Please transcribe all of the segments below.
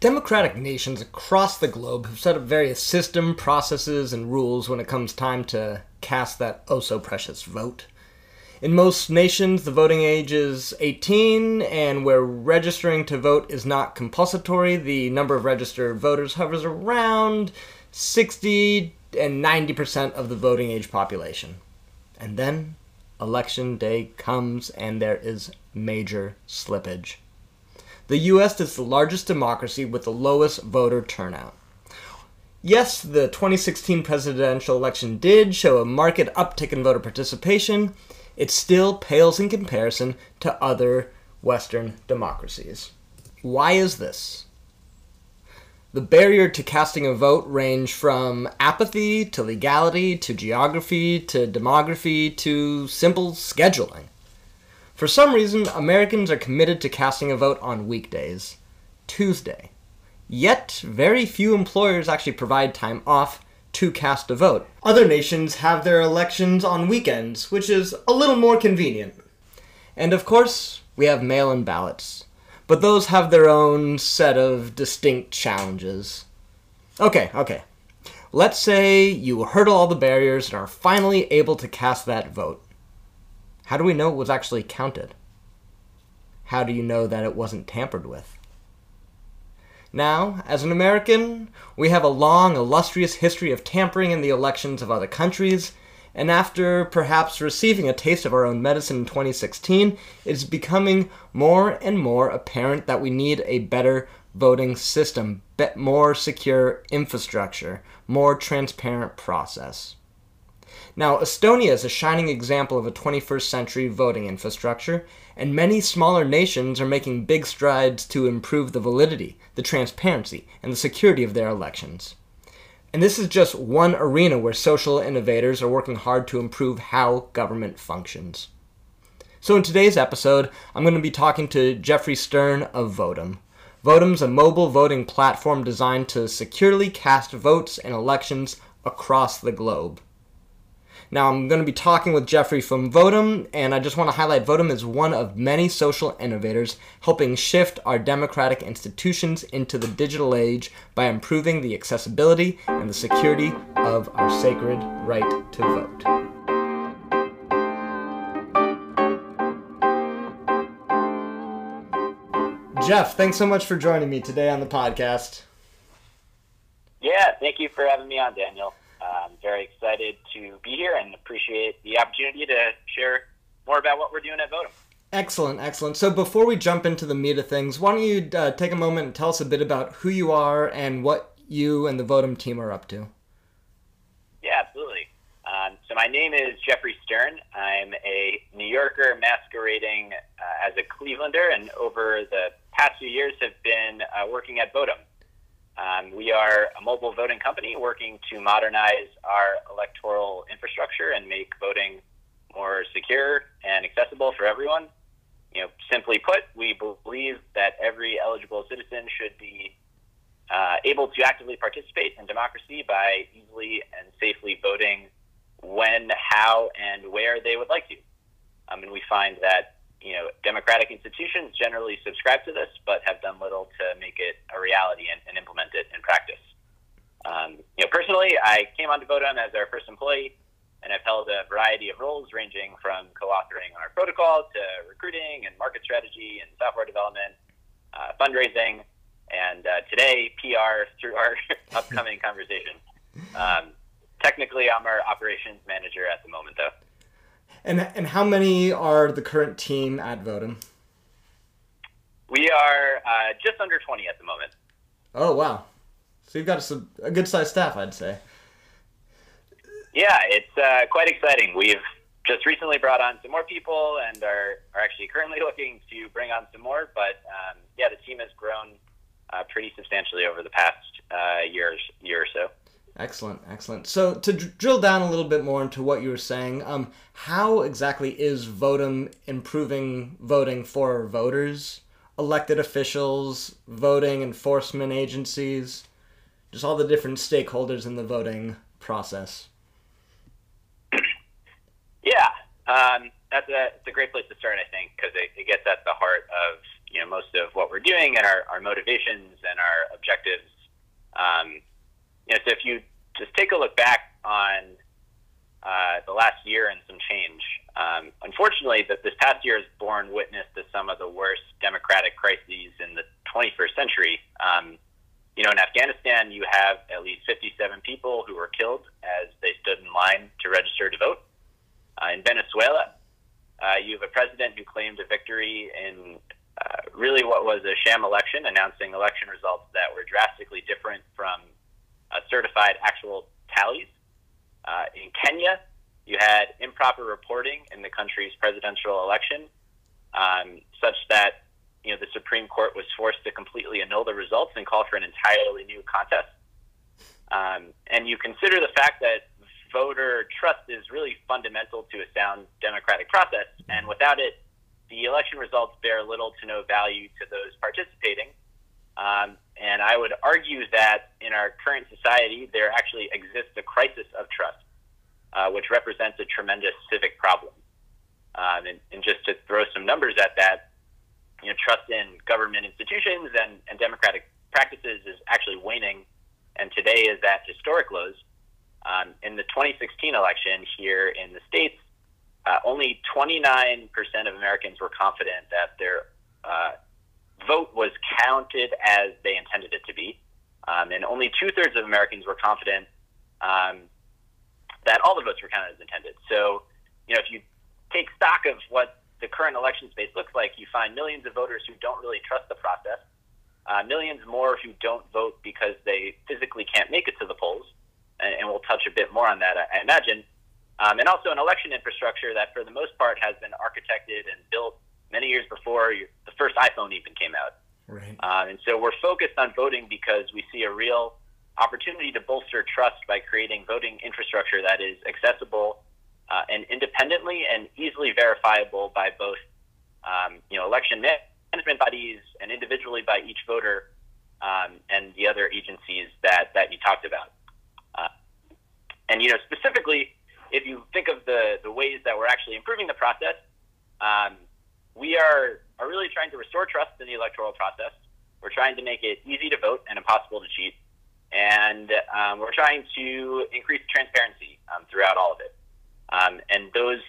Democratic nations across the globe have set up various system, processes, and rules when it comes time to cast that oh so precious vote. In most nations, the voting age is 18, and where registering to vote is not compulsory, the number of registered voters hovers around 60 and 90% of the voting age population. And then election day comes, and there is major slippage. The US is the largest democracy with the lowest voter turnout. Yes, the 2016 presidential election did show a marked uptick in voter participation. It still pales in comparison to other Western democracies. Why is this? The barrier to casting a vote range from apathy to legality to geography to demography to simple scheduling. For some reason, Americans are committed to casting a vote on weekdays, Tuesday. Yet, very few employers actually provide time off to cast a vote. Other nations have their elections on weekends, which is a little more convenient. And of course, we have mail in ballots. But those have their own set of distinct challenges. Okay, okay. Let's say you hurdle all the barriers and are finally able to cast that vote. How do we know it was actually counted? How do you know that it wasn't tampered with? Now, as an American, we have a long, illustrious history of tampering in the elections of other countries, and after perhaps receiving a taste of our own medicine in 2016, it is becoming more and more apparent that we need a better voting system, more secure infrastructure, more transparent process. Now, Estonia is a shining example of a 21st century voting infrastructure, and many smaller nations are making big strides to improve the validity, the transparency, and the security of their elections. And this is just one arena where social innovators are working hard to improve how government functions. So, in today's episode, I'm going to be talking to Jeffrey Stern of Votem. Votem's a mobile voting platform designed to securely cast votes in elections across the globe. Now, I'm going to be talking with Jeffrey from Votem, and I just want to highlight Votem is one of many social innovators helping shift our democratic institutions into the digital age by improving the accessibility and the security of our sacred right to vote. Jeff, thanks so much for joining me today on the podcast. Yeah, thank you for having me on, Daniel. I'm very excited to be here and appreciate the opportunity to share more about what we're doing at Votem. Excellent, excellent. So before we jump into the meat of things, why don't you uh, take a moment and tell us a bit about who you are and what you and the Votem team are up to? Yeah, absolutely. Um, so my name is Jeffrey Stern. I'm a New Yorker masquerading uh, as a Clevelander, and over the past few years have been uh, working at Votem. Um, we are a mobile voting company working to modernize our electoral infrastructure and make voting more secure and accessible for everyone. You know, simply put, we believe that every eligible citizen should be uh, able to actively participate in democracy by easily and safely voting when, how, and where they would like to. Um, and we find that you know, democratic institutions generally subscribe to this, but have done little to make it a reality and, and implement it in practice. Um, you know, personally, I came onto Votem as our first employee, and I've held a variety of roles ranging from co-authoring on our protocol to recruiting and market strategy and software development, uh, fundraising, and uh, today PR through our upcoming conversation. Um, technically, I'm our operations manager at the moment, though. And and how many are the current team at Votem? We are uh, just under twenty at the moment. Oh wow! So you've got a, a good sized staff, I'd say. Yeah, it's uh, quite exciting. We've just recently brought on some more people and are, are actually currently looking to bring on some more. But um, yeah, the team has grown uh, pretty substantially over the past uh, years year or so. Excellent, excellent. So to dr- drill down a little bit more into what you were saying, um, how exactly is Votem improving voting for voters, elected officials, voting enforcement agencies, just all the different stakeholders in the voting process? Yeah, um, that's a, it's a great place to start, I think, because it, it, gets at the heart of you know most of what we're doing and our, our motivations and our objectives. Um, you know, so if you just take a look back on uh, the last year and some change, um, unfortunately, that this past year has borne witness to some of the worst democratic crises in the 21st century. Um, you know, in Afghanistan, you have at least 57 people who were killed as they stood in line to register to vote. Uh, in Venezuela, uh, you have a president who claimed a victory in uh, really what was a sham election, announcing election results that were drastically different from uh, certified actual tallies. Uh, in Kenya, you had improper reporting in the country's presidential election, um, such that you know the Supreme Court was forced to completely annul the results and call for an entirely new contest. Um, and you consider the fact that voter trust is really fundamental to a sound democratic process, and without it, the election results bear little to no value to those participating. Um, and I would argue that in our current society, there actually exists a crisis of trust, uh, which represents a tremendous civic problem. Um, and, and, just to throw some numbers at that, you know, trust in government institutions and, and democratic practices is actually waning, and today is at historic lows. Um, in the 2016 election here in the States, uh, only 29% of Americans were confident that their uh, vote was counted as they intended it to be. Um, and only two thirds of Americans were confident um, that all the votes were counted as intended. So, you know, if you take stock of what the current election space looks like, you find millions of voters who don't really trust the process, uh, millions more who don't vote because they physically can't make it to the polls, and, and we'll touch a bit more on that, I, I imagine. Um, and also an election infrastructure that, for the most part, has been architected and built many years before the first iPhone even came out. Right. Uh, and so we're focused on voting because we see a real opportunity to bolster trust by creating voting infrastructure that is accessible uh, and independently and easily verifiable by both, um, you know, election management bodies and individually by each voter um, and the other agencies that, that you talked about. Uh, and, you know, specifically, if you think of the, the ways that we're actually improving the process, um, we are, are really trying to restore trust in the electoral process. We're trying to make it easy to vote and impossible to cheat. And um, we're trying to increase transparency um, throughout all of it. Um, and those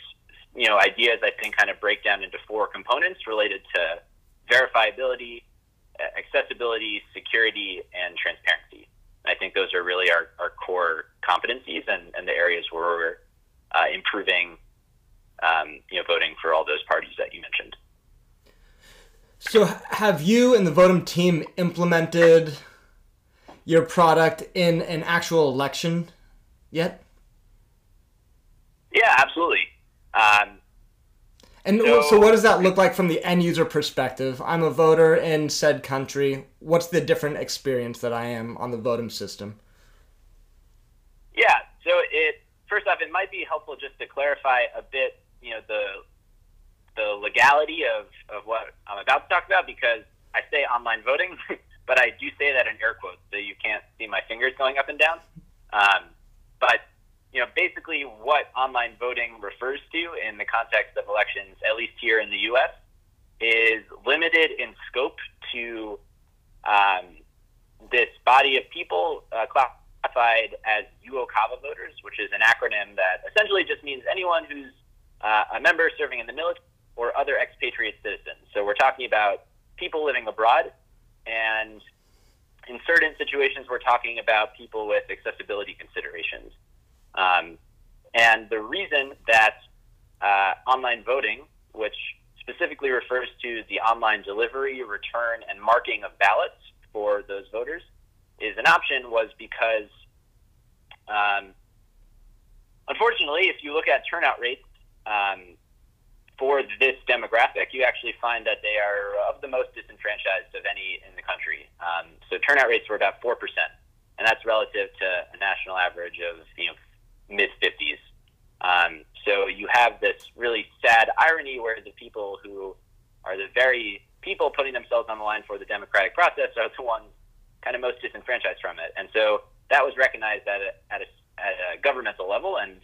you know, ideas, I think, kind of break down into four components related to verifiability, accessibility, security, and transparency. I think those are really our, our core competencies and, and the areas where we're uh, improving, um, you know, voting for all those parties that you mentioned. So, have you and the Votem team implemented your product in an actual election yet? Yeah, absolutely. Um, and so, so, what does that look like from the end user perspective? I'm a voter in said country. What's the different experience that I am on the Votem system? Yeah, so it first off, it might be helpful just to clarify a bit, you know, the the legality of, of what I'm about to talk about because I say online voting, but I do say that in air quotes, so you can't see my fingers going up and down. Um, but you know, basically, what online voting refers to in the context of elections, at least here in the U.S., is limited in scope to um, this body of people uh, classified as UOCAVA voters, which is an acronym that essentially just means anyone who's uh, a member serving in the military or other expatriate citizens. So we're talking about people living abroad, and in certain situations, we're talking about people with accessibility considerations. Um, and the reason that uh, online voting, which specifically refers to the online delivery, return, and marking of ballots for those voters, is an option was because, um, unfortunately, if you look at turnout rates um, for this demographic, you actually find that they are of the most disenfranchised of any in the country. Um, so turnout rates were about four percent, and that's relative to a national average of you know mid fifties. Um, so you have this really sad irony where the people who are the very people putting themselves on the line for the democratic process are the ones kind of most disenfranchised from it. And so that was recognized at a, at a, at a governmental level, and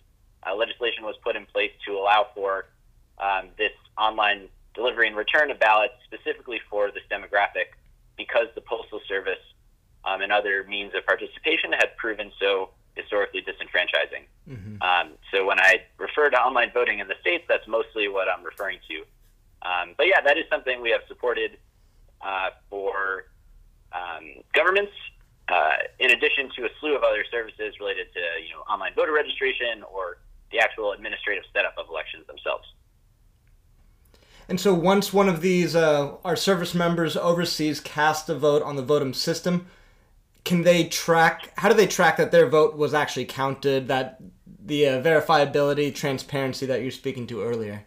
uh, legislation was put in place to allow for um, this online delivery and return of ballots specifically for this demographic because the Postal Service um, and other means of participation had proven so historically disenfranchising. Mm-hmm. Um, so when I refer to online voting in the states, that's mostly what I'm referring to. Um, but yeah, that is something we have supported uh, for um, governments, uh, in addition to a slew of other services related to you know online voter registration or the actual administrative setup of elections themselves. And so once one of these, uh, our service members overseas cast a vote on the Votem system, can they track, how do they track that their vote was actually counted, that the uh, verifiability, transparency that you're speaking to earlier?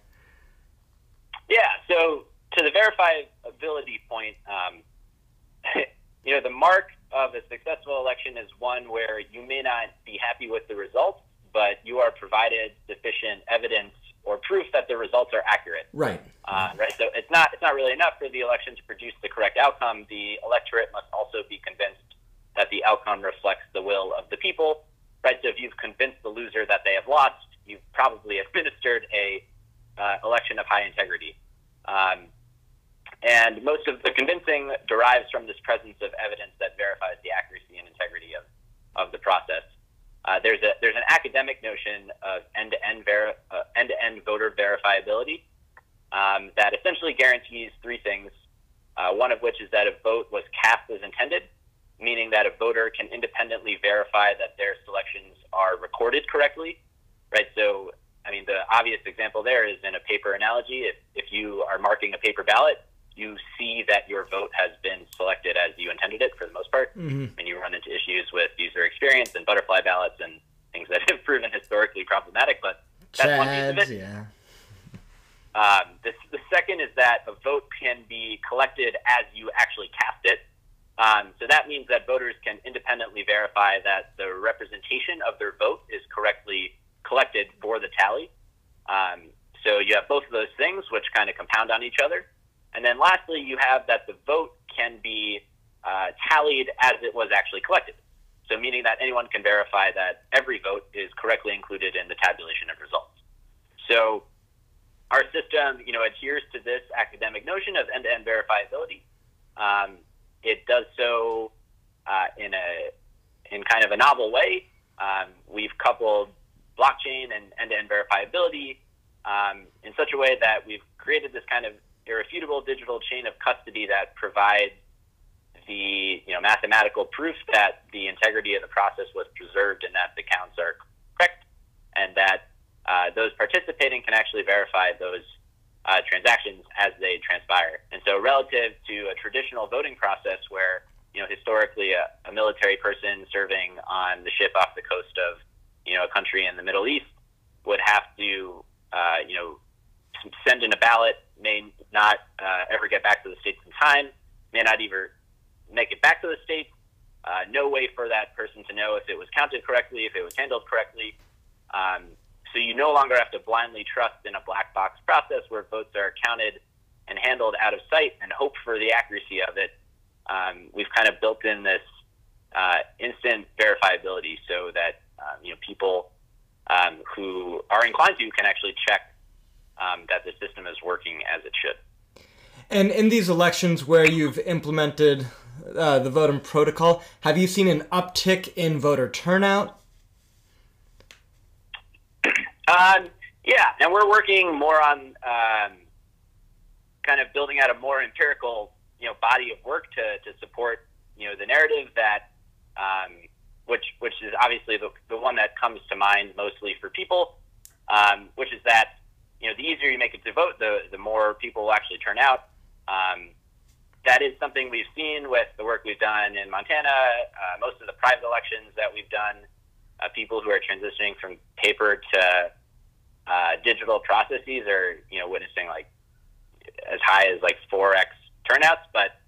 Yeah, so to the verifiability point, um, you know, the mark of a successful election is one where you may not be happy with the results, but you are provided sufficient evidence or proof that the results are accurate. Right. Uh, right. So it's not it's not really enough for the election to produce the correct outcome. The electorate must also be convinced that the outcome reflects the will of the people. Right. So if you've convinced the loser that they have lost, you've probably administered a uh, election of high integrity. Um, and most of the convincing derives from this presence of evidence that verifies the accuracy and integrity of, of the process. Uh, there's a there's an academic notion of end-to-end ver- uh, end-to-end voter verifiability um, that essentially guarantees three things. Uh, one of which is that a vote was cast as intended, meaning that a voter can independently verify that their selections are recorded correctly. Right. So, I mean, the obvious example there is in a paper analogy. If if you are marking a paper ballot, you see that your vote has been selected as you intended it for the most part. Mm-hmm. And you run into issues with user experience and butterfly ballots and things that have proven historically problematic, but that's Chads, one piece of it. Yeah. Um, the, the second is that a vote can be collected as you actually cast it. Um, so that means that voters can independently verify that the representation of their vote is correctly collected for the tally. Um, so you have both of those things, which kind of compound on each other. And then lastly, you have that the vote can be uh, tallied as it was actually collected. So meaning that anyone can verify that every vote is correctly included in the tabulation of results. So our system, you know, adheres to this academic notion of end-to-end verifiability. Um, it does so uh, in a in kind of a novel way. Um, we've coupled blockchain and end-to-end verifiability um, in such a way that we've created this kind of irrefutable digital chain of custody that provides the you know mathematical proof that the integrity of the process was preserved and that the counts are correct, and that uh, those participating can actually verify those uh, transactions as they transpire. And so, relative to a traditional voting process where you know historically a, a military person serving on the ship off the coast of you know a country in the Middle East would have to uh, you know send in a ballot may not uh, ever get back to the states in time, may not even make it back to the states. Uh, no way for that person to know if it was counted correctly, if it was handled correctly. Um, so you no longer have to blindly trust in a black box process where votes are counted and handled out of sight and hope for the accuracy of it. Um, we've kind of built in this uh, instant verifiability so that um, you know people um, who are inclined to can actually check um, that the system is working as it should. And in these elections where you've implemented uh, the Votem protocol, have you seen an uptick in voter turnout? Um, yeah, and we're working more on um, kind of building out a more empirical, you know, body of work to, to support, you know, the narrative that, um, which which is obviously the, the one that comes to mind mostly for people, um, which is that you know, the easier you make it to vote, the the more people will actually turn out. Um, that is something we've seen with the work we've done in Montana. Uh, most of the private elections that we've done, uh, people who are transitioning from paper to uh, digital processes are, you know, witnessing like as high as like 4x turnouts. But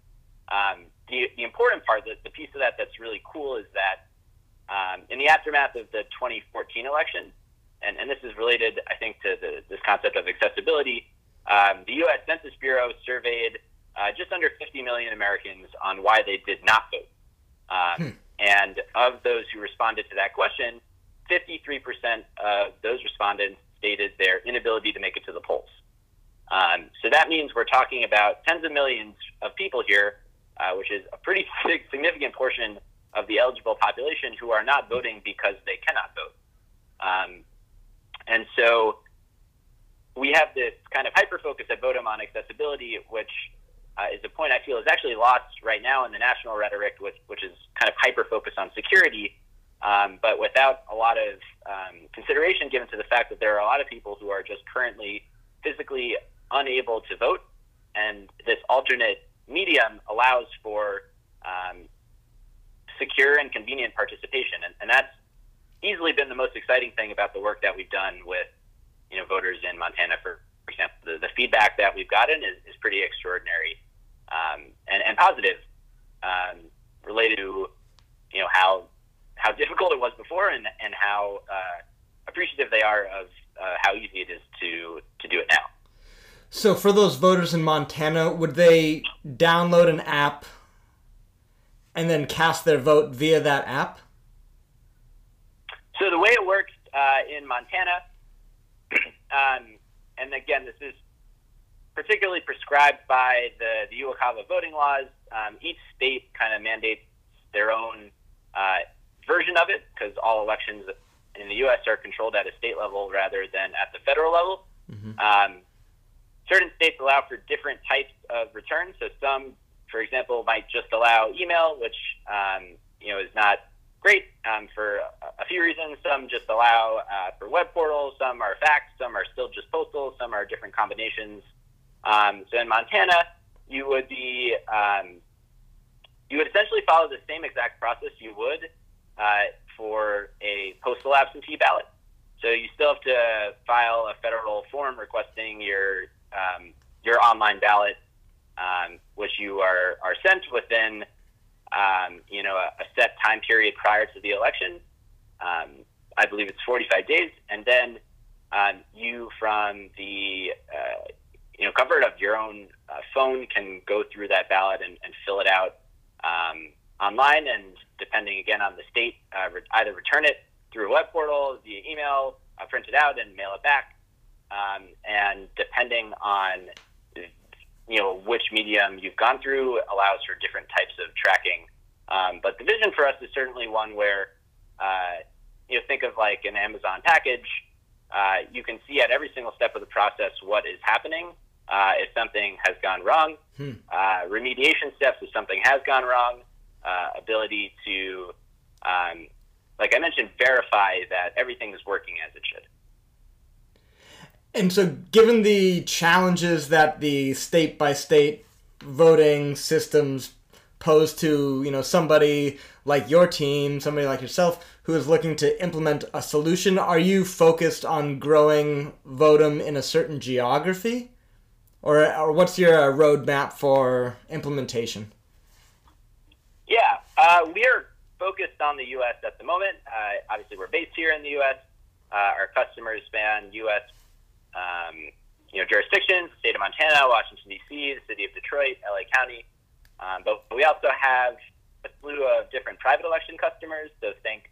um, the, the important part, the, the piece of that that's really cool is that um, in the aftermath of the 2014 election, and, and this is related, I think, to the, this concept of accessibility. Um, the U.S. Census Bureau surveyed uh, just under 50 million Americans on why they did not vote. Um, hmm. And of those who responded to that question, 53% of those respondents stated their inability to make it to the polls. Um, so that means we're talking about tens of millions of people here, uh, which is a pretty significant portion of the eligible population who are not voting because they cannot vote. Um, and so we have this kind of hyper focus at Votem on accessibility, which uh, is a point I feel is actually lost right now in the national rhetoric, which, which is kind of hyper focus on security, um, but without a lot of um, consideration given to the fact that there are a lot of people who are just currently physically unable to vote, and this alternate medium allows for um, secure and convenient participation, and, and that's easily been the most exciting thing about the work that we've done with you know voters in Montana. For, for example, the, the feedback that we've gotten is, is pretty extraordinary um, and, and positive, um, related to you know how how difficult it was before and and how uh, appreciative they are of uh, how easy it is to to do it now. So for those voters in Montana, would they download an app and then cast their vote via that app? So the way it works uh, in Montana, um, and again, this is particularly prescribed by the, the UOCAVA voting laws. Um, each state kind of mandates their own uh, version of it because all elections in the U.S. are controlled at a state level rather than at the federal level. Mm-hmm. Um, certain states allow for different types of returns. So some, for example, might just allow email, which um, you know is not great um, for a few reasons. Some just allow uh, for web portals. Some are fax. Some are still just postal. Some are different combinations. Um, so in Montana, you would be um, you would essentially follow the same exact process you would uh, for a postal absentee ballot. So you still have to file a federal form requesting your um, your online ballot, um, which you are are sent within um, you know a, a, set time period prior to the election. Um, I believe it's 45 days, and then um, you from the uh, you know comfort of your own uh, phone can go through that ballot and, and fill it out um, online, and depending again on the state, uh, re- either return it through a web portal, via email, uh, print it out, and mail it back. Um, and depending on you know which medium you've gone through, allows for different types of tracking. Um, but the vision for us is certainly one where uh, you know think of like an Amazon package. Uh, you can see at every single step of the process what is happening. Uh, if something has gone wrong, hmm. Uh, remediation steps if something has gone wrong, uh, ability to, um, like I mentioned, verify that everything is working as it should. And so, given the challenges that the state by state voting systems pose to, you know, somebody like your team, somebody like yourself, who is looking to implement a solution, are you focused on growing Votem in a certain geography? Or, or what's your uh, roadmap for implementation? Yeah, uh, we are focused on the U.S. at the moment. Uh, obviously, we're based here in the U.S. Uh, our customers span U.S um, you know, jurisdictions, state of Montana, Washington, D.C., the city of Detroit, LA County. Um, but we also have a slew of different private election customers. So think,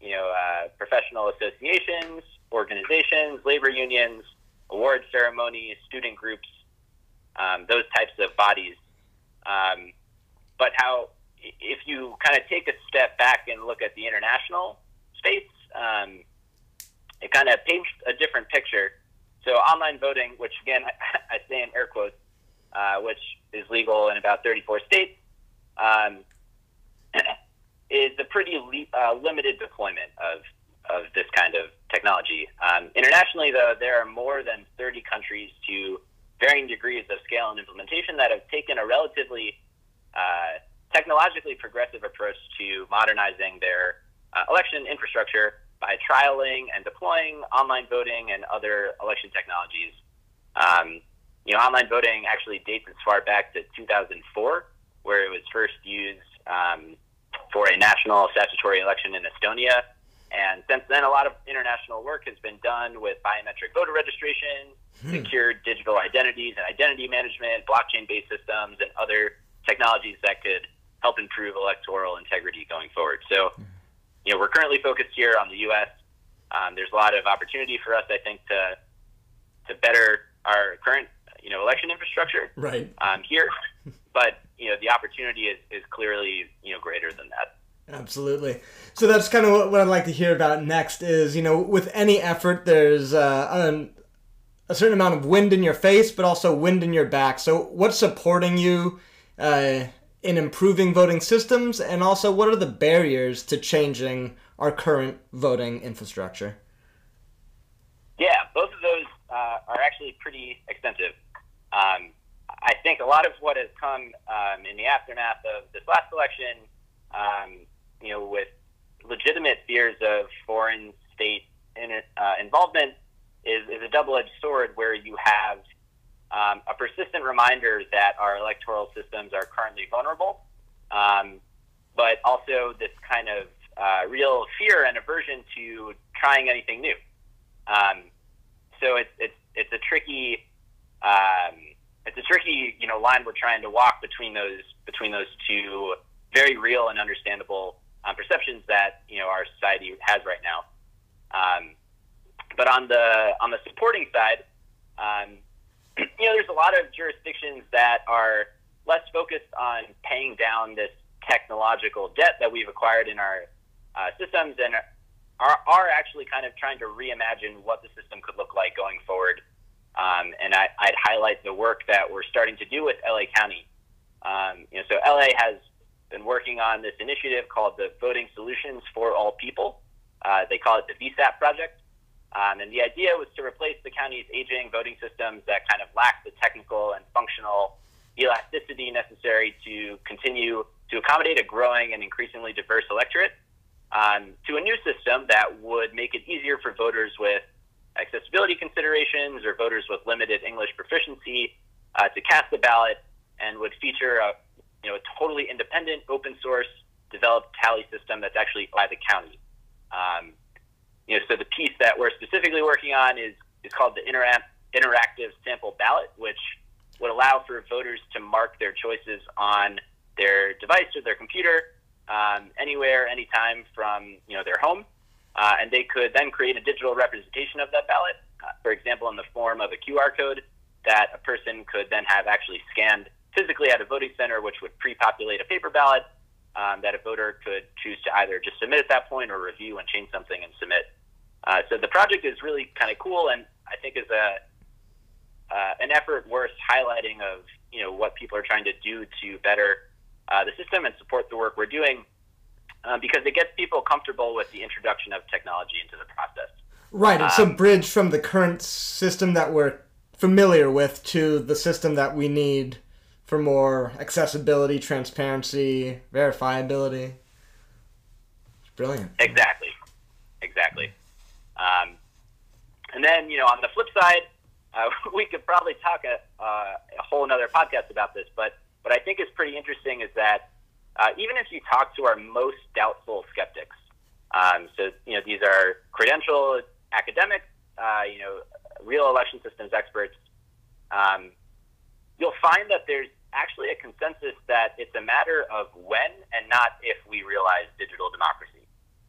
you know, uh, professional associations, organizations, labor unions, award ceremonies, student groups, um, those types of bodies. Um, but how, if you kind of take a step back and look at the international space, um, it kind of paints a different picture so online voting, which again I, I say in air quotes, uh, which is legal in about 34 states, um, is a pretty li- uh, limited deployment of of this kind of technology. Um, internationally, though, there are more than 30 countries to varying degrees of scale and implementation that have taken a relatively uh, technologically progressive approach to modernizing their uh, election infrastructure by trialing and deploying online voting and other election technologies. Um, you know, online voting actually dates as far back to 2004, where it was first used um, for a national statutory election in Estonia. And since then, a lot of international work has been done with biometric voter registration, hmm. secure digital identities and identity management, blockchain based systems, and other technologies that could help improve electoral integrity going forward. So, hmm you know, we're currently focused here on the U.S. Um, there's a lot of opportunity for us, I think, to to better our current you know election infrastructure right um, here, but you know the opportunity is, is clearly you know greater than that. Absolutely. So that's kind of what, I'd like to hear about next. Is you know with any effort, there's uh, an, a certain amount of wind in your face, but also wind in your back. So what's supporting you uh, in improving voting systems, and also what are the barriers to changing our current voting infrastructure? Yeah, both of those uh, are actually pretty extensive. Um, I think a lot of what has come um, in the aftermath of this last election, um, you know, with legitimate fears of foreign state in, uh, involvement, is, is a double-edged sword where you have um, a persistent reminder that our electoral systems are currently vulnerable, um, but also this kind of uh, real fear and aversion to trying anything new. Um, so it's it's it's a tricky um, it's a tricky you know line we're trying to walk between those between those two very real and understandable um, perceptions that you know our society has right now. Um, but on the on the supporting side, um, you know, there's a lot of jurisdictions that are less focused on paying down this technological debt that we've acquired in our uh, systems and are, are actually kind of trying to reimagine what the system could look like going forward. Um, and I, would highlight the work that we're starting to do with LA County. Um, you know, so LA has been working on this initiative called the Voting Solutions for All People. Uh, they call it the VSAP project. Um, and the idea was to replace the county's aging voting systems that kind of lack the technical and functional elasticity necessary to continue to accommodate a growing and increasingly diverse electorate um, to a new system that would make it easier for voters with accessibility considerations or voters with limited English proficiency uh, to cast a ballot and would feature a you know a totally independent open source developed tally system that's actually by the county. Um, you know, so the piece that we're specifically working on is is called the intera- interactive sample ballot, which would allow for voters to mark their choices on their device or their computer um, anywhere, anytime from you know their home, uh, and they could then create a digital representation of that ballot, uh, for example, in the form of a QR code that a person could then have actually scanned physically at a voting center, which would pre-populate a paper ballot um, that a voter could choose to either just submit at that point or review and change something and submit. Uh, so the project is really kind of cool, and I think is a uh, an effort worth highlighting of you know what people are trying to do to better uh, the system and support the work we're doing uh, because it gets people comfortable with the introduction of technology into the process. Right, it's um, a bridge from the current system that we're familiar with to the system that we need for more accessibility, transparency, verifiability. It's brilliant. Exactly, exactly. Um, and then, you know, on the flip side, uh, we could probably talk a, uh, a whole another podcast about this, but what I think is pretty interesting is that uh, even if you talk to our most doubtful skeptics, um, so you know these are credentialed academics, uh, you know, real election systems experts, um, you'll find that there's actually a consensus that it's a matter of when and not if we realize digital democracy.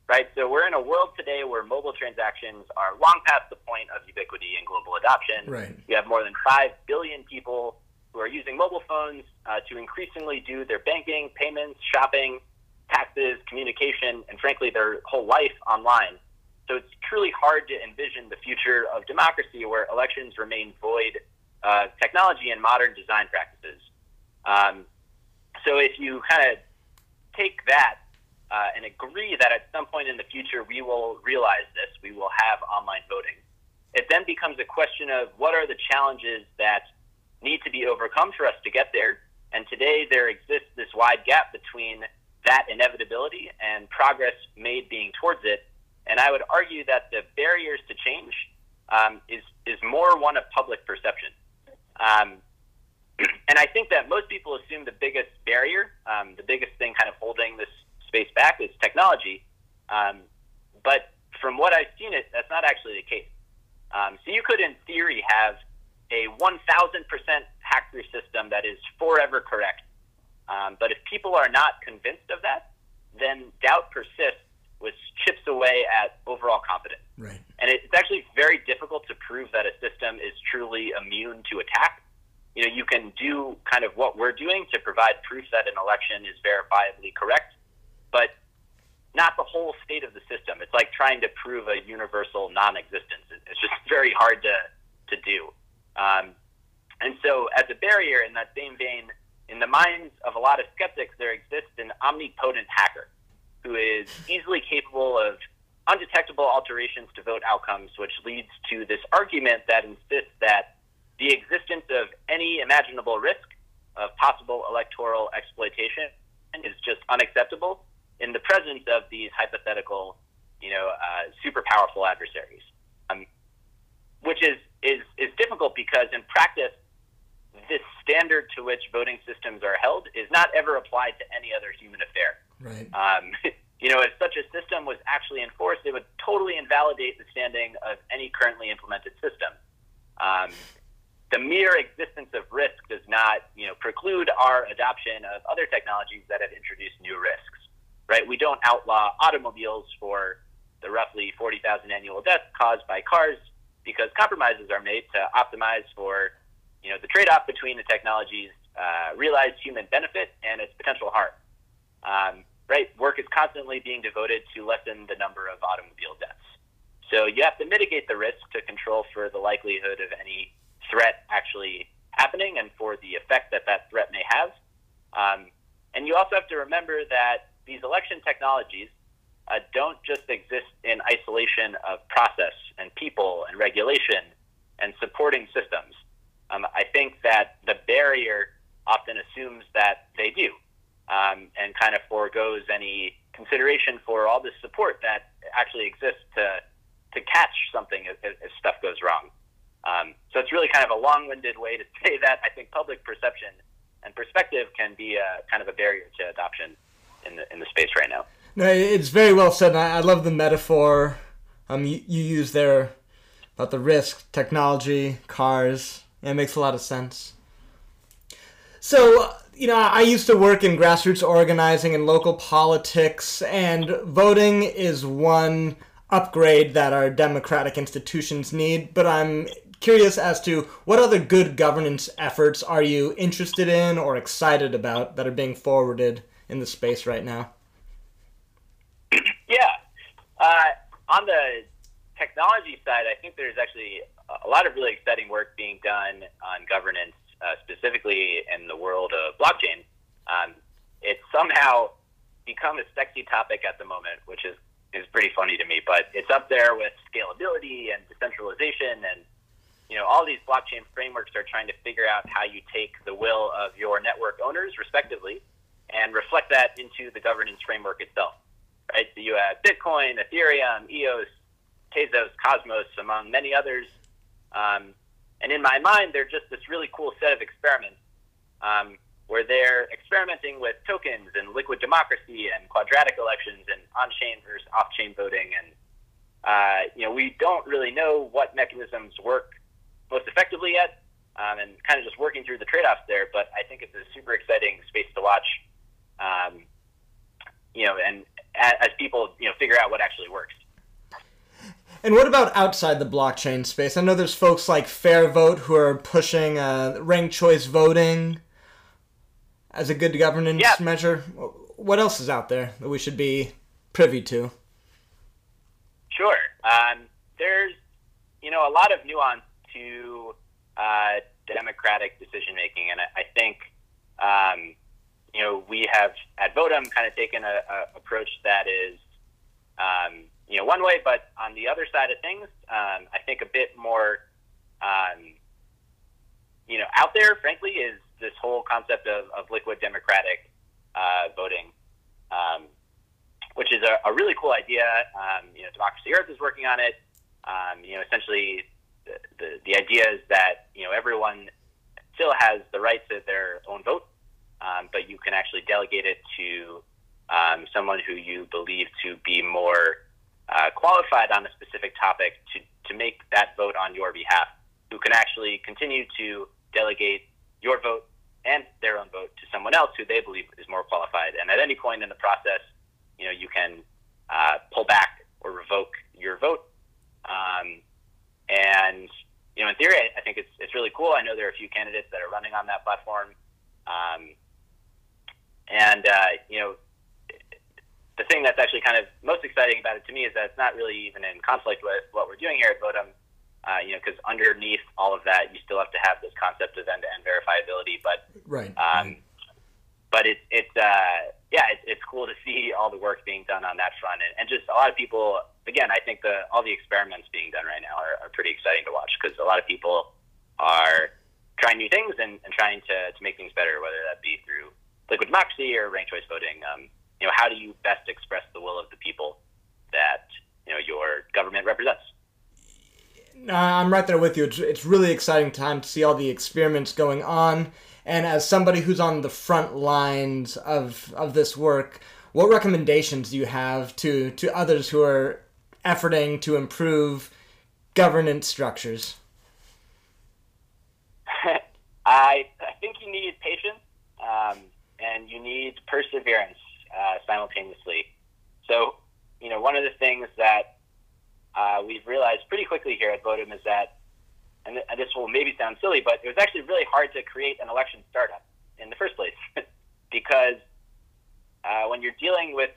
Right? So we're in a world today where mobile transactions are long past the point of ubiquity and global adoption. Right. You have more than 5 billion people who are using mobile phones uh, to increasingly do their banking, payments, shopping, taxes, communication, and frankly, their whole life online. So it's truly hard to envision the future of democracy where elections remain void of technology and modern design practices. Um, so if you kind of take that uh, and agree that at some point in the future we will realize this, we will have online voting, it then becomes a question of what are the challenges that need to be overcome for us to get there. And today there exists this wide gap between that inevitability and progress made being towards it. And I would argue that the barriers to change um, is is more one of public perception. Um, and I think that most people assume the biggest barrier, um, the biggest thing kind of holding this back is technology. Um, but from what I've seen, it that's not actually the case. Um, so you could, in theory, have a 1,000% hack-through system that is forever correct. Um, but if people are not convinced of that, then doubt persists, which chips away at overall confidence. Right. And it's actually very difficult to prove that a system is truly immune to attack. you know, you can do kind of what we're doing to provide proof that an election is verifiably correct, but not the whole state of the system. It's like trying to prove a universal non-existence. It's just very hard to to do. Um, and so, as a barrier in that same vein, in the minds of a lot of skeptics, there exists an omnipotent hacker who is easily capable of undetectable alterations to vote outcomes, which leads to this argument that insists that the existence of any imaginable risk of possible electoral exploitation is just unacceptable in the presence of these hypothetical, you know, uh, super powerful adversaries, um, which is, is, is difficult because in practice, this standard to which voting systems are held is not ever applied to any other human affair. Right. Um, you know, if such a system was actually enforced, it would totally invalidate the standing of any currently implemented system. Um, the mere existence of risk does not, you know, preclude our adoption of other technologies that have introduced new risks. Right? We don't outlaw automobiles for the roughly 40,000 annual deaths caused by cars because compromises are made to optimize for you know, the trade-off between the technology's uh, realized human benefit and its potential harm. Um, right, work is constantly being devoted to lessen the number of automobile deaths. So you have to mitigate the risk to control for the likelihood of any threat actually happening and for the effect that that threat may have. Um, and you also have to remember that these election technologies uh, don't just exist in isolation of process and people and regulation and supporting systems. Um, I think that the barrier often assumes that they do um, and kind of foregoes any consideration for all the support that actually exists to, to catch something if, if stuff goes wrong. Um, so it's really kind of a long-winded way to say that I think public perception and perspective can be a, kind of a barrier to adoption in the in the space right now. No, it's very well said. I, I love the metaphor um, you, you use there about the risk, technology, cars, it makes a lot of sense. So, you know, I used to work in grassroots organizing and local politics, and voting is one upgrade that our democratic institutions need. But I'm curious as to what other good governance efforts are you interested in or excited about that are being forwarded in the space right now? Yeah. Uh, on the technology side, I think there's actually a lot of really exciting work being done on governance, uh, specifically in the world of blockchain. Um, it's somehow become a sexy topic at the moment, which is is pretty funny to me. But it's up there with scalability and decentralization, and you know all these blockchain frameworks are trying to figure out how you take the will of your network owners, respectively, and reflect that into the governance framework itself. Right? So you have Bitcoin, Ethereum, EOS, Tezos, Cosmos, among many others um, and in my mind, they're just this really cool set of experiments um, where they're experimenting with tokens and liquid democracy and quadratic elections and on-chain versus off-chain voting. And uh, you know, we don't really know what mechanisms work most effectively yet, um, and kind of just working through the trade-offs there. But I think it's a super exciting space to watch. Um, you know, and as people you know figure out what actually works. And what about outside the blockchain space? I know there's folks like FairVote who are pushing uh, ranked choice voting as a good governance yeah. measure. What else is out there that we should be privy to? Sure. Um, there's, you know, a lot of nuance to uh, democratic decision making, and I, I think, um, you know, we have at Votem kind of taken a, a approach that is um, you know, one way. But on the other side of things, um, I think a bit more, um, you know, out there, frankly, is this whole concept of, of liquid democratic uh, voting, um, which is a, a, really cool idea. Um, you know, Democracy Earth is working on it. Um, you know, essentially, the, the, the idea is that you know everyone still has the right to their own vote, um, but you can actually delegate it to um, someone who you believe to be more uh, qualified on a specific topic to, to make that vote on your behalf, who can actually continue to delegate your vote and their own vote to someone else who they believe is more qualified. And at any point in the process, you know, you can uh, pull back or revoke your vote. Um, and you know, in theory, I think it's it's really cool. I know there are a few candidates that are running on that platform, um, and uh, you know, the thing that's actually kind of most exciting about it to me is that it's not really even in conflict with what we're doing here at Votem. Uh, you know, because underneath all of that, you still have to have this concept of end-to-end verifiability. But right, um, right. but it's it's uh, yeah, it's, it's cool to see all the work being done on that front, and, and just a lot of people. Again, I think the all the experiments being done right now are, are pretty exciting to watch because a lot of people are trying new things and, and trying to, to make things better, whether that be through liquid democracy or ranked choice voting. Um, you know, how do you best express the will of the people that you know your government represents? I'm right there with you. It's, it's really exciting time to see all the experiments going on. And as somebody who's on the front lines of of this work, what recommendations do you have to to others who are efforting to improve governance structures? I I think you need patience um, and you need perseverance uh, simultaneously. So, you know, one of the things that uh, we've realized pretty quickly here at Votem is that, and, th- and this will maybe sound silly, but it was actually really hard to create an election startup in the first place because uh, when you're dealing with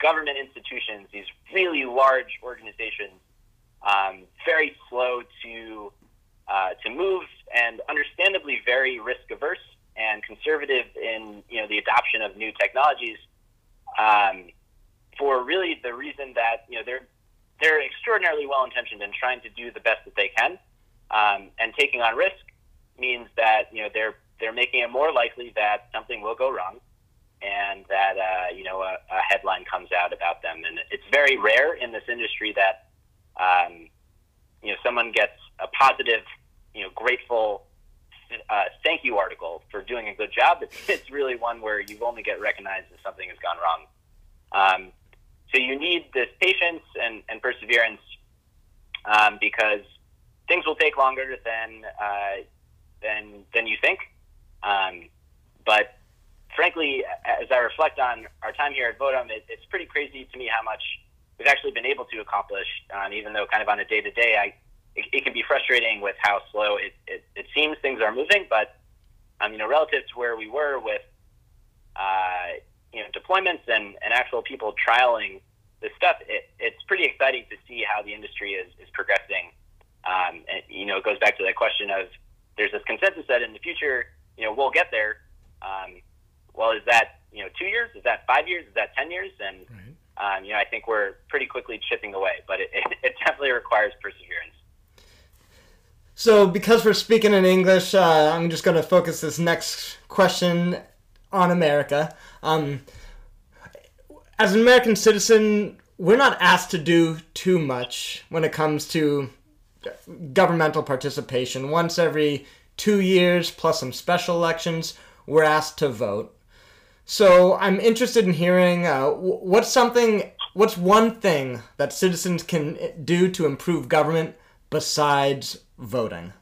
government institutions, these really large organizations, um, very slow to uh, to move and understandably very risk averse and conservative in you know the adoption of new technologies um, for really the reason that you know they're they're extraordinarily well intentioned and trying to do the best that they can, um, and taking on risk means that you know they're they're making it more likely that something will go wrong, and that uh, you know a, a headline comes out about them. And it's very rare in this industry that um, you know someone gets a positive, you know, grateful uh, thank you article for doing a good job. It's, it's really one where you only get recognized if something has gone wrong. Um, so you need this patience and, and perseverance um, because things will take longer than uh, than than you think. Um, but frankly, as I reflect on our time here at Votem, it, it's pretty crazy to me how much we've actually been able to accomplish. Um, even though, kind of on a day to day, I it, it, can be frustrating with how slow it, it, it seems things are moving. But um, you know, relative to where we were with uh, you know deployments and, and actual people trialing this stuff, it, it's pretty exciting to see how the industry is, is progressing. Um, and, you know, it goes back to that question of there's this consensus that in the future, you know, we'll get there. Um, well, is that you know two years? Is that five years? Is that ten years? And right. um, you know, I think we're pretty quickly chipping away, but it, it, it, definitely requires perseverance. So, because we're speaking in English, uh, I'm just going to focus this next question on America. Um, as an American citizen, we're not asked to do too much when it comes to governmental participation. Once every two years, plus some special elections, we're asked to vote. So I'm interested in hearing uh, what's something, what's one thing that citizens can do to improve government besides voting.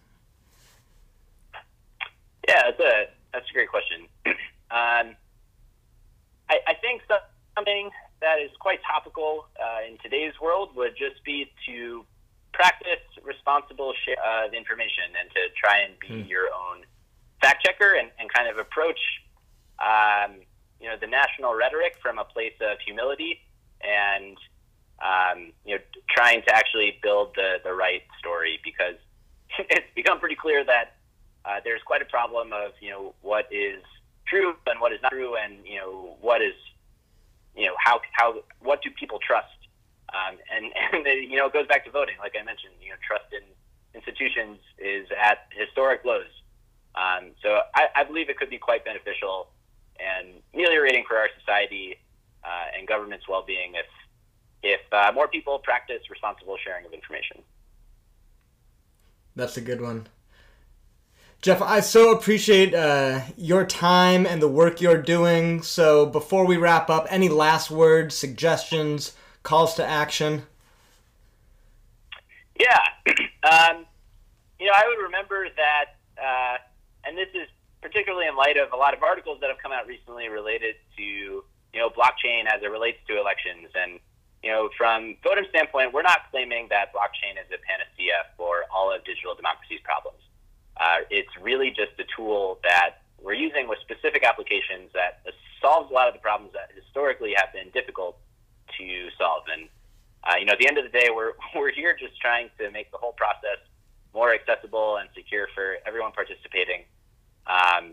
Yeah, that's a that's a great question. um, I, I think so something that is quite topical uh, in today's world would just be to practice responsible share of information and to try and be mm. your own fact checker and, and kind of approach um, you know the national rhetoric from a place of humility and um, you know trying to actually build the, the right story because it's become pretty clear that uh, there's quite a problem of you know what is true and what is not true and you know what is you know, how how what do people trust? Um, and and you know, it goes back to voting. Like I mentioned, you know, trust in institutions is at historic lows. Um, so I, I believe it could be quite beneficial and ameliorating for our society uh, and government's well-being if if uh, more people practice responsible sharing of information. That's a good one. Jeff, I so appreciate uh, your time and the work you're doing. So, before we wrap up, any last words, suggestions, calls to action? Yeah. um, you know, I would remember that, uh, and this is particularly in light of a lot of articles that have come out recently related to, you know, blockchain as it relates to elections. And, you know, from Votem's standpoint, we're not claiming that blockchain is a panacea for all of digital democracy's problems. Uh, it's really just a tool that we're using with specific applications that solves a lot of the problems that historically have been difficult to solve. And uh, you know, at the end of the day, we're we're here just trying to make the whole process more accessible and secure for everyone participating, um,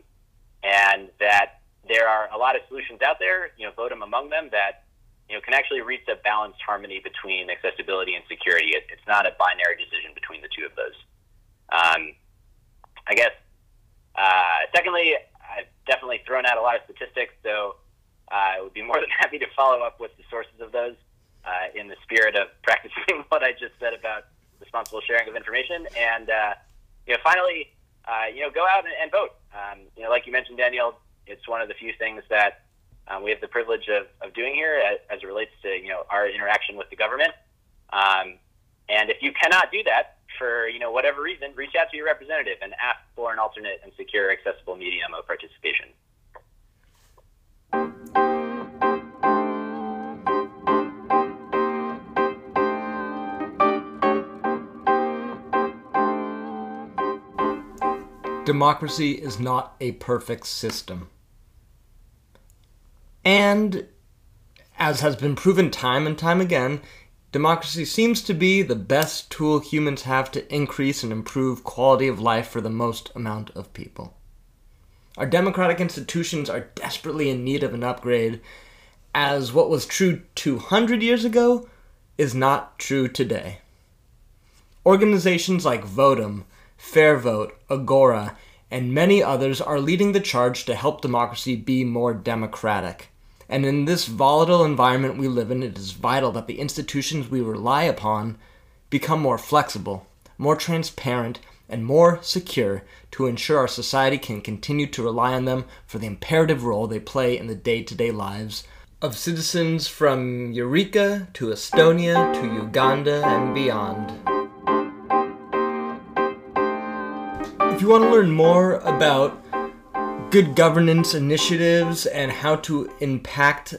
and that there are a lot of solutions out there. You know, Votem among them that you know can actually reach a balanced harmony between accessibility and security. It, it's not a binary decision between the two of those. Um, I guess. Uh, secondly, I've definitely thrown out a lot of statistics, so uh, I would be more than happy to follow up with the sources of those uh, in the spirit of practicing what I just said about responsible sharing of information. And uh, you know, finally, uh, you know, go out and, and vote. Um, you know, like you mentioned, Daniel, it's one of the few things that um, we have the privilege of, of doing here as, as, it relates to you know our interaction with the government. Um, and if you cannot do that for you know whatever reason, reach out to your representative and ask for an alternate and secure, accessible medium of participation. Democracy is not a perfect system. And, as has been proven time and time again, democracy seems to be the best tool humans have to increase and improve quality of life for the most amount of people. Our democratic institutions are desperately in need of an upgrade, as what was true 200 years ago is not true today. Organizations like Votem FairVote, Agora, and many others are leading the charge to help democracy be more democratic. And in this volatile environment we live in, it is vital that the institutions we rely upon become more flexible, more transparent, and more secure to ensure our society can continue to rely on them for the imperative role they play in the day to day lives of citizens from Eureka to Estonia to Uganda and beyond. If you want to learn more about good governance initiatives and how to impact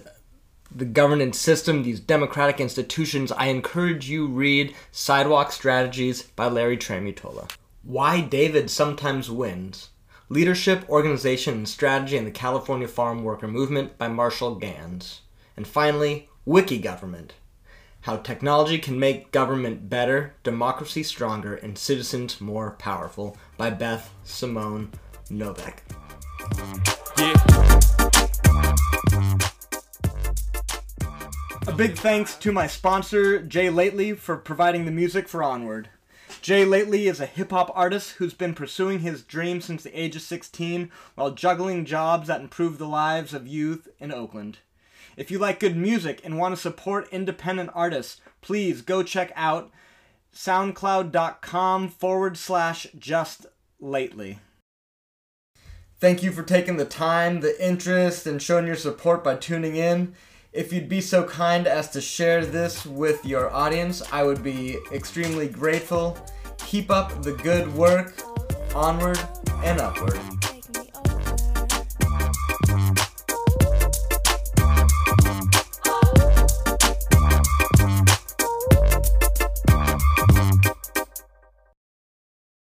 the governance system, these democratic institutions, I encourage you read Sidewalk Strategies by Larry Tramutola. Why David Sometimes Wins. Leadership, Organization, and Strategy in the California Farm Worker Movement by Marshall Ganz. And finally, Wiki Government how Technology Can Make Government Better, Democracy Stronger, and Citizens More Powerful by Beth Simone Noveck. A big thanks to my sponsor, Jay Lately, for providing the music for Onward. Jay Lately is a hip hop artist who's been pursuing his dream since the age of 16 while juggling jobs that improve the lives of youth in Oakland. If you like good music and want to support independent artists, please go check out soundcloud.com forward slash just lately. Thank you for taking the time, the interest, and showing your support by tuning in. If you'd be so kind as to share this with your audience, I would be extremely grateful. Keep up the good work, onward and upward.